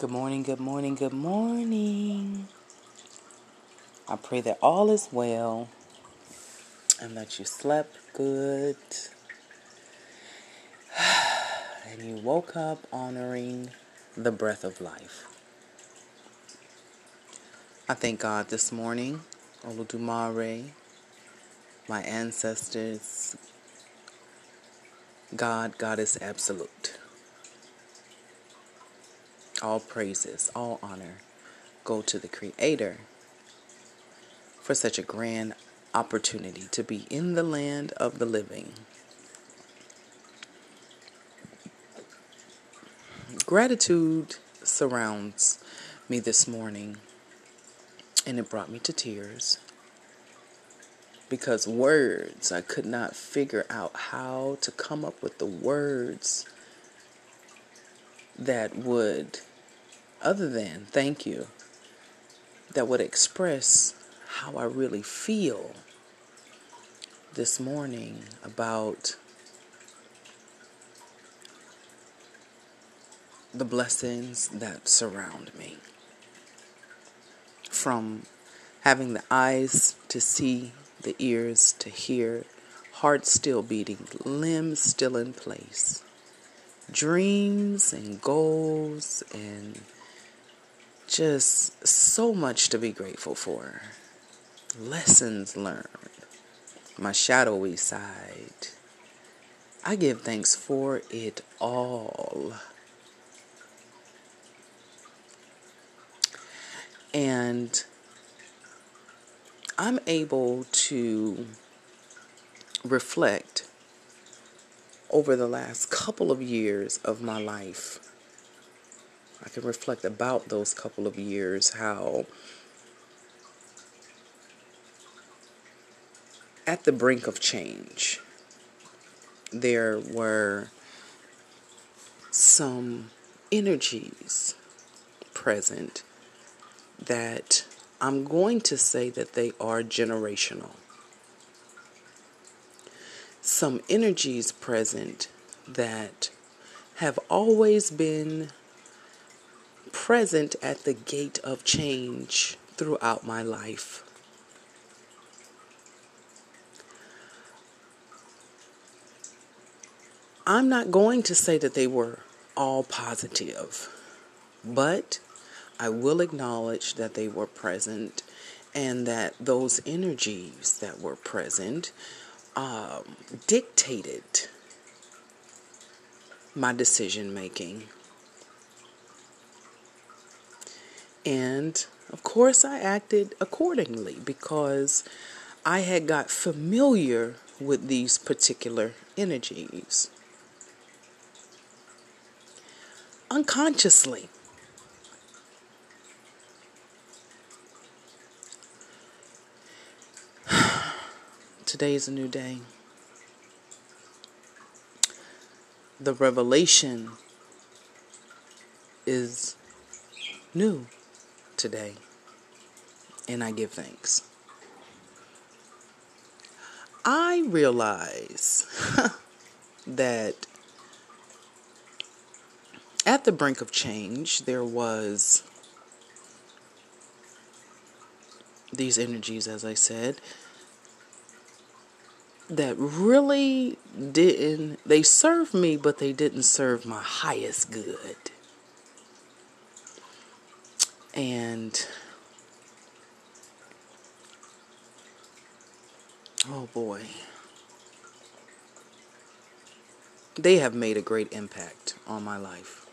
Good morning, good morning, good morning. I pray that all is well and that you slept good and you woke up honoring the breath of life. I thank God this morning, Olodumare, my ancestors, God, God is absolute. All praises, all honor go to the Creator for such a grand opportunity to be in the land of the living. Gratitude surrounds me this morning, and it brought me to tears because words, I could not figure out how to come up with the words that would other than thank you, that would express how I really feel this morning about the blessings that surround me. From having the eyes to see, the ears to hear, heart still beating, limbs still in place, dreams and goals and just so much to be grateful for. Lessons learned, my shadowy side. I give thanks for it all. And I'm able to reflect over the last couple of years of my life I can reflect about those couple of years how at the brink of change there were some energies present that I'm going to say that they are generational. Some energies present that have always been present at the gate of change throughout my life. I'm not going to say that they were all positive, but I will acknowledge that they were present and that those energies that were present um, dictated my decision making. And of course, I acted accordingly because I had got familiar with these particular energies. Unconsciously. Today is a new day. The revelation is new today, and I give thanks. I realize that at the brink of change, there was these energies, as I said, that really didn't, they served me, but they didn't serve my highest good. And oh boy, they have made a great impact on my life.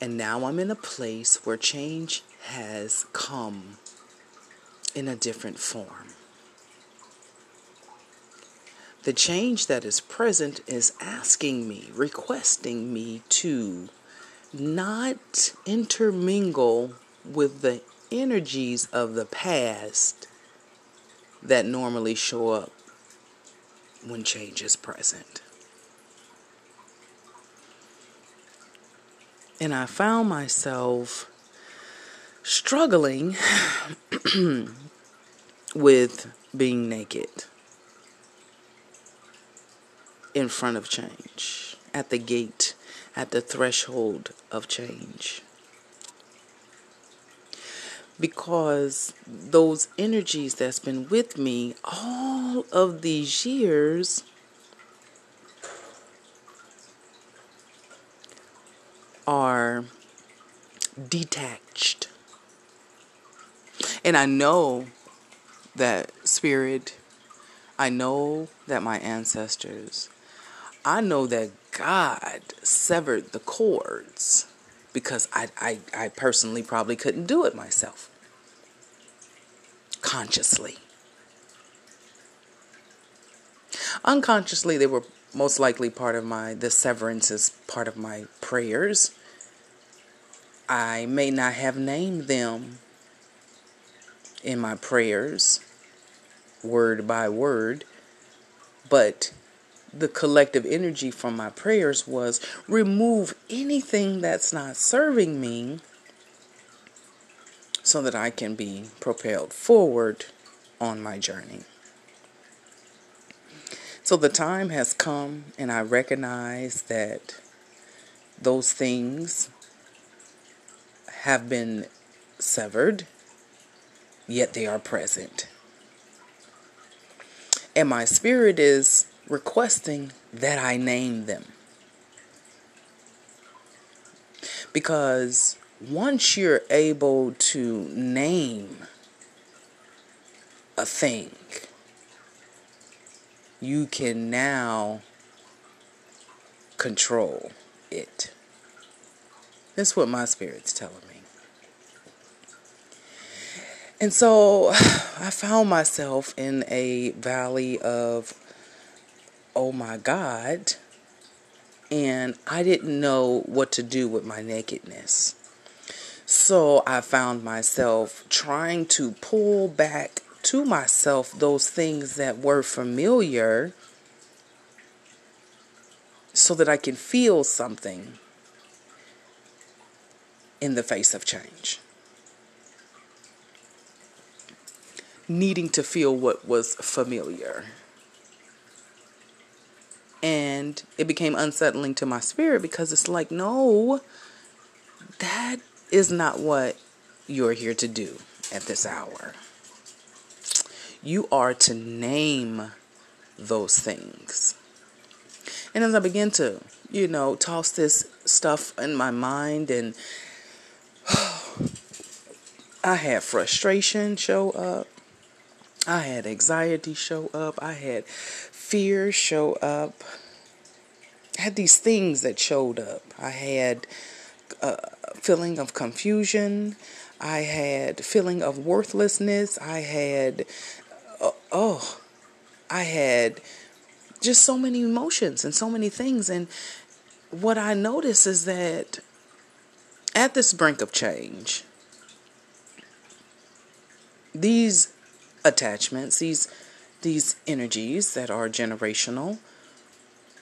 And now I'm in a place where change has come in a different form. The change that is present is asking me, requesting me to not intermingle with the energies of the past that normally show up when change is present. And I found myself struggling with being naked in front of change, at the gate, at the threshold of change. because those energies that's been with me all of these years are detached. And I know that spirit, I know that my ancestors, I know that God severed the cords because I, I, I personally probably couldn't do it myself consciously. Unconsciously, they were most likely part of my, the severance is part of my prayers. I may not have named them in my prayers, word by word, but the collective energy from my prayers was remove anything that's not serving me so that I can be propelled forward on my journey. So the time has come, and I recognize that those things have been severed, yet they are present. And my spirit is requesting that I name them. Because once you're able to name a thing, you can now control it. That's what my spirit's telling me. And so I found myself in a valley of oh my God. And I didn't know what to do with my nakedness. So I found myself trying to pull back to myself those things that were familiar so that I can feel something in the face of change. Needing to feel what was familiar and it became unsettling to my spirit because it's like, no, that is not what you're here to do at this hour. You are to name those things. And as I begin to, you know, toss this stuff in my mind, and I had frustration show up, I had anxiety show up, I had fear show up. I had these things that showed up. I had a feeling of confusion. I had feeling of worthlessness. I had uh, oh, I had just so many emotions and so many things and what I notice is that at this brink of change these attachments, these these energies that are generational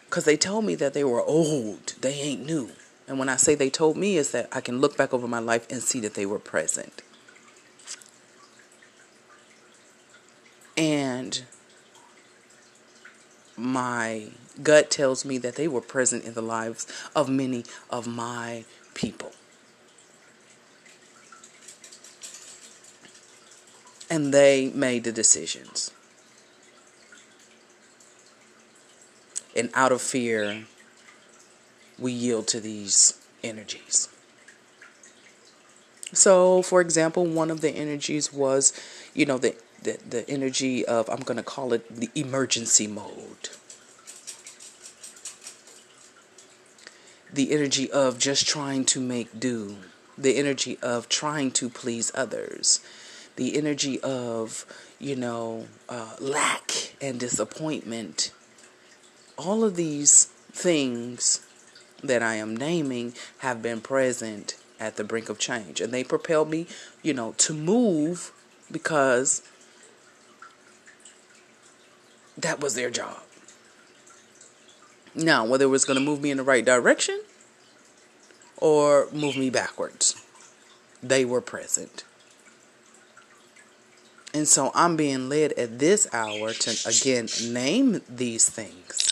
because they told me that they were old, they ain't new. And when I say they told me, is that I can look back over my life and see that they were present. And my gut tells me that they were present in the lives of many of my people. And they made the decisions. And out of fear, we yield to these energies. So, for example, one of the energies was, you know, the, the, the energy of, I'm going to call it the emergency mode. The energy of just trying to make do. The energy of trying to please others. The energy of, you know, uh, lack and disappointment all of these things that I am naming have been present at the brink of change. And they propelled me, you know, to move because that was their job. Now, whether it was going to move me in the right direction or move me backwards, they were present. And so I'm being led at this hour to again name these things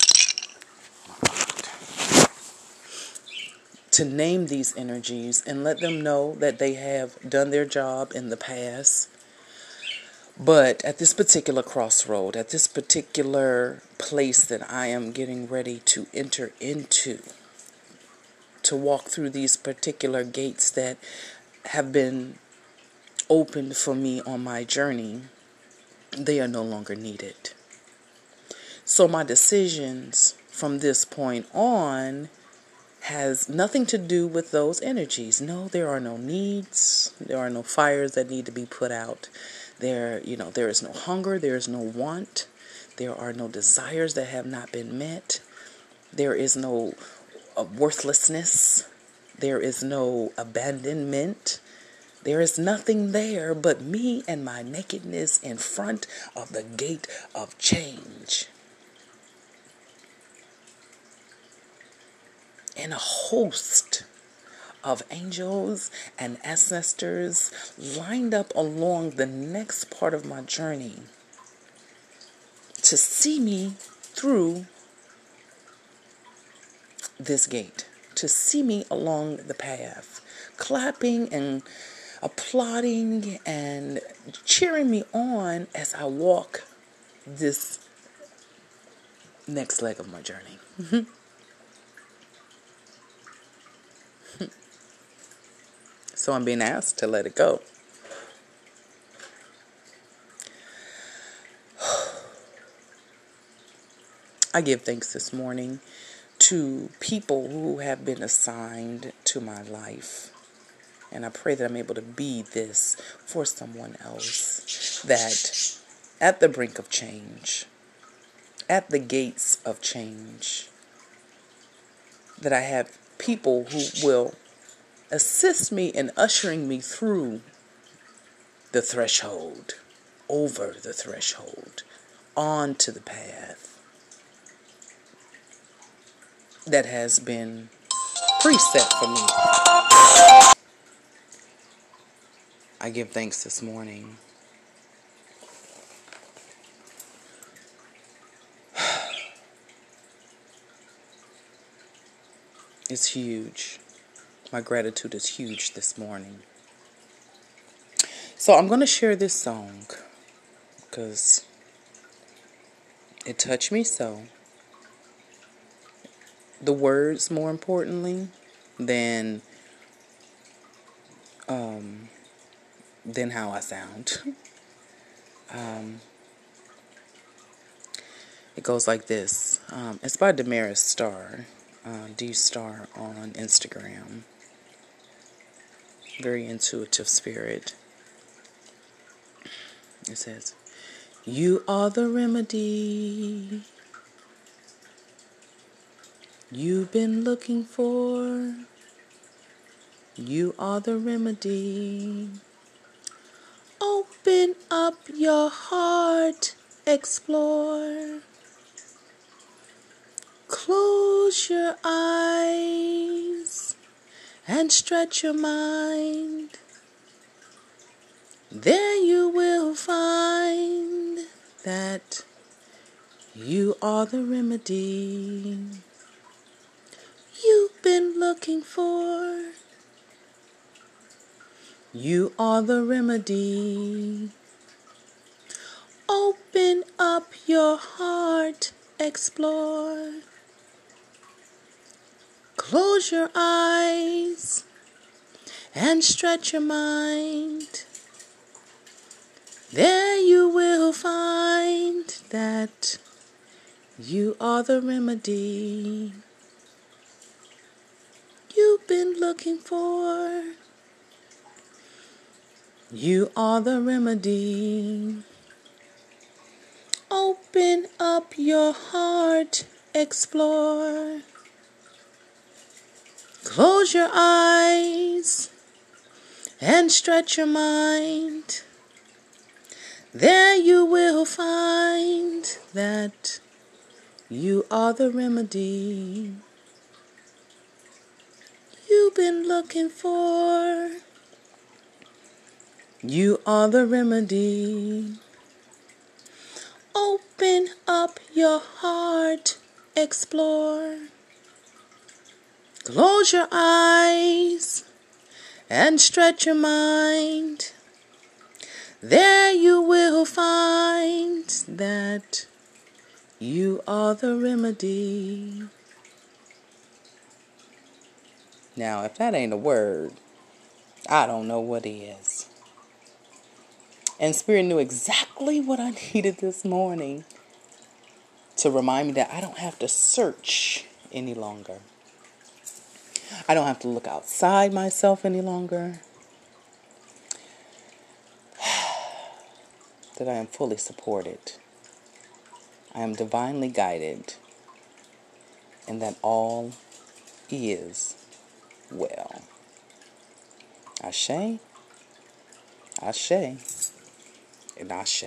to name these energies and let them know that they have done their job in the past. But at this particular crossroad, at this particular place that I am getting ready to enter into, to walk through these particular gates that have been opened for me on my journey, they are no longer needed. So my decisions from this point on has nothing to do with those energies. No, there are no needs. There are no fires that need to be put out. There, you know, there is no hunger, there is no want. There are no desires that have not been met. There is no uh, worthlessness. There is no abandonment. There is nothing there but me and my nakedness in front of the gate of change. And a host of angels and ancestors lined up along the next part of my journey to see me through this gate, to see me along the path, clapping and applauding and cheering me on as I walk this next leg of my journey. so I'm being asked to let it go. I give thanks this morning to people who have been assigned to my life and I pray that I'm able to be this for someone else. That at the brink of change, at the gates of change, that I have people who will assist me in ushering me through the threshold, over the threshold, onto the path that has been preset for me. I give thanks this morning. It's huge. My gratitude is huge this morning. So I'm going to share this song because it touched me so. The words, more importantly, than um, than how I sound. um, it goes like this. Um, it's by Damaris Star, uh, D Star on Instagram. Very intuitive spirit. It says, You are the remedy you've been looking for. You are the remedy. Open up your heart, explore. Close your eyes and stretch your mind. There you will find that you are the remedy you've been looking for. You are the remedy. Open up your heart, explore. Close your eyes and stretch your mind. There you will find that you are the remedy you've been looking for. You are the remedy. Open up your heart, explore. Close your eyes and stretch your mind. There you will find that you are the remedy you've been looking for. You are the remedy. Open up your heart, explore. Close your eyes and stretch your mind. There you will find that you are the remedy. Now, if that ain't a word, I don't know what is. And Spirit knew exactly what I needed this morning to remind me that I don't have to search any longer. I don't have to look outside myself any longer. that I am fully supported. I am divinely guided. And that all is well. Ashe, Ashe, and Ashe.